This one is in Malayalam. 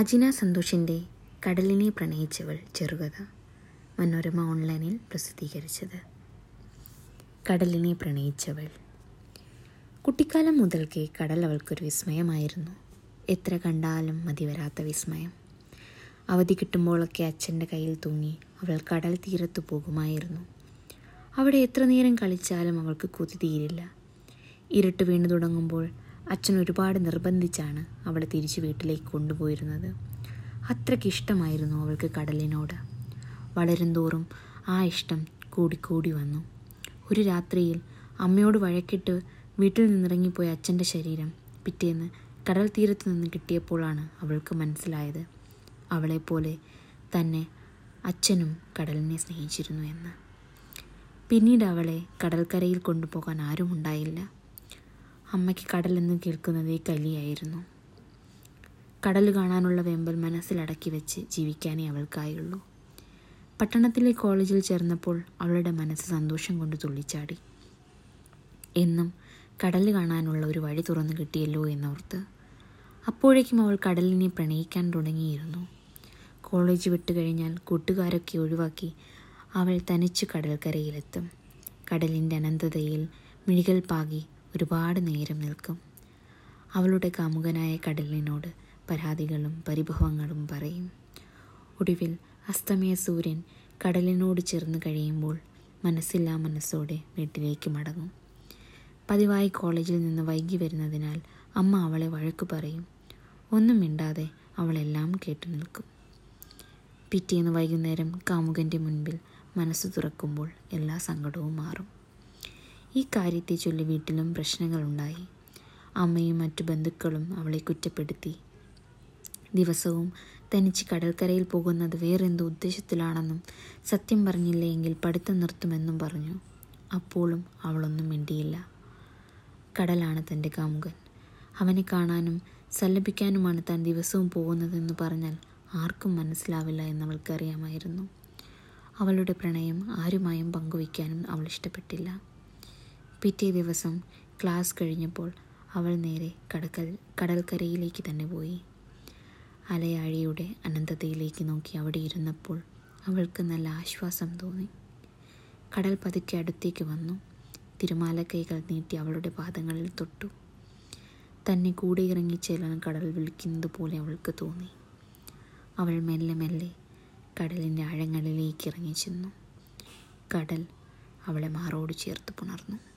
അജിന സന്തോഷിന്റെ കടലിനെ പ്രണയിച്ചവൾ ചെറുകഥ മനോരമ ഓൺലൈനിൽ പ്രസിദ്ധീകരിച്ചത്. കടലിനെ പ്രണയിച്ചവൾ കുട്ടിക്കാലം മുതൽക്കേ കടൽ അവൾക്കൊരു വിസ്മയമായിരുന്നു. എത്ര കണ്ടാലും മതിവരാത്ത വിസ്മയം. അവധി കിട്ടുമ്പോഴൊക്കെ അച്ഛന്റെ കയ്യിൽ തൂങ്ങി അവൾ കടൽ തീരത്ത് പോകുമായിരുന്നു. അവിടെ എത്ര നേരം കളിച്ചാലും അവൾക്ക് കൊതി തീരില്ല. ഇരുട്ട് വീണു തുടങ്ങുമ്പോൾ അച്ഛൻ ഒരുപാട് നിർബന്ധിച്ചാണ് അവളെ തിരിച്ച് വീട്ടിലേക്ക് കൊണ്ടുപോയിരുന്നത്. അത്രയ്ക്ക് ഇഷ്ടമായിരുന്നു അവൾക്ക് കടലിനോട്. വളരും തോറും ആ ഇഷ്ടം കൂടിക്കൂടി വന്നു. ഒരു രാത്രിയിൽ അമ്മയോട് വഴക്കിട്ട് വീട്ടിൽ നിന്നിറങ്ങിപ്പോയ അച്ഛന്റെ ശരീരം പിറ്റേന്ന് കടൽ തീരത്ത് നിന്ന് കിട്ടിയപ്പോഴാണ് അവൾക്ക് മനസ്സിലായത്. അവളെപ്പോലെ തന്നെ അച്ഛനും കടലിനെ സ്നേഹിച്ചിരുന്നു എന്ന്. പിന്നീട് അവളെ കടൽക്കരയിൽ കൊണ്ടുപോകാൻ ആരുമുണ്ടായില്ല. അമ്മയ്ക്ക് കടലെന്ന് കേൾക്കുന്നതേ കലിയായിരുന്നു. കടൽ കാണാനുള്ള വെമ്പൽ മനസ്സിലടക്കി വെച്ച് ജീവിക്കാനേ അവൾക്കായുള്ളൂ. പട്ടണത്തിലെ കോളേജിൽ ചേർന്നപ്പോൾ അവളുടെ മനസ്സ് സന്തോഷം കൊണ്ട് തുള്ളിച്ചാടി. എന്നും കടൽ കാണാനുള്ള ഒരു വഴി തുറന്നു കിട്ടിയല്ലോ എന്നോർത്ത് അപ്പോഴേക്കും അവൾ കടലിനെ പ്രണയിക്കാൻ തുടങ്ങിയിരുന്നു. കോളേജ് വിട്ടു കഴിഞ്ഞാൽ കൂട്ടുകാരൊക്കെ ഒഴിവാക്കി അവൾ തനിച്ചു കടൽക്കരയിലെത്തും. കടലിന്റെ അനന്തതയിൽ മിഴികൾ പാകി ഒരുപാട് നേരം നിൽക്കും. അവളുടെ കാമുകനായ കടലിനോട് പരാതികളും പരിഭവങ്ങളും പറയും. ഒടുവിൽ അസ്തമയ സൂര്യൻ കടലിനോട് ചേർന്ന് കഴിയുമ്പോൾ മനസ്സില്ലാ മനസ്സോടെ വീട്ടിലേക്ക് മടങ്ങും. പതിവായി കോളേജിൽ നിന്ന് വൈകി വരുന്നതിനാൽ അമ്മ അവളെ വഴക്കു പറയും. ഒന്നും മിണ്ടാതെ അവളെല്ലാം കേട്ടു നിൽക്കും. പിറ്റേന്ന് വൈകുന്നേരം കാമുകന്റെ മുൻപിൽ മനസ്സ് തുറക്കുമ്പോൾ എല്ലാ സങ്കടവും മാറും. ഈ കാര്യത്തെ ചൊല്ലി വീട്ടിലും പ്രശ്നങ്ങളുണ്ടായി. അമ്മയും മറ്റു ബന്ധുക്കളും അവളെ കുറ്റപ്പെടുത്തി. ദിവസവും തനിച്ച് കടൽക്കരയിൽ പോകുന്നത് വേറെന്തോ ഉദ്ദേശത്തിലാണെന്നും സത്യം പറഞ്ഞില്ല എങ്കിൽ പഠിത്തം നിർത്തുമെന്നും പറഞ്ഞു. അപ്പോഴും അവളൊന്നും മിണ്ടിയില്ല. കടലാണ് തന്റെ കാമുകൻ. അവനെ കാണാനും സല്ലപിക്കാനുമാണ് താൻ ദിവസവും പോകുന്നതെന്ന് പറഞ്ഞാൽ ആർക്കും മനസ്സിലാവില്ല എന്നവൾക്കറിയാമായിരുന്നു. അവളുടെ പ്രണയം ആരുമായും പങ്കുവയ്ക്കാനും അവൾ ഇഷ്ടപ്പെട്ടില്ല. പിറ്റേ ദിവസം ക്ലാസ് കഴിഞ്ഞപ്പോൾ അവൾ നേരെ കടക്കൽ കടൽക്കരയിലേക്ക് തന്നെ പോയി. അലയാഴിയുടെ അനന്തതയിലേക്ക് നോക്കി അവിടെ ഇരുന്നപ്പോൾ അവൾക്ക് നല്ല ആശ്വാസം തോന്നി. കടൽ പതുക്കെ അടുത്തേക്ക് വന്നു. തിരുമാല കൈകൾ നീട്ടി അവളുടെ പാദങ്ങളിൽ തൊട്ടു. തന്നെ കൂടെ ഇറങ്ങി ചെല്ലാൻ കടൽ വിളിക്കുന്നത് പോലെ അവൾക്ക് തോന്നി. അവൾ മെല്ലെ മെല്ലെ കടലിന്റെ ആഴങ്ങളിലേക്ക് ഇറങ്ങി ചെന്നു. കടൽ അവളെ മാറോട് ചേർത്ത് പുണർന്നു.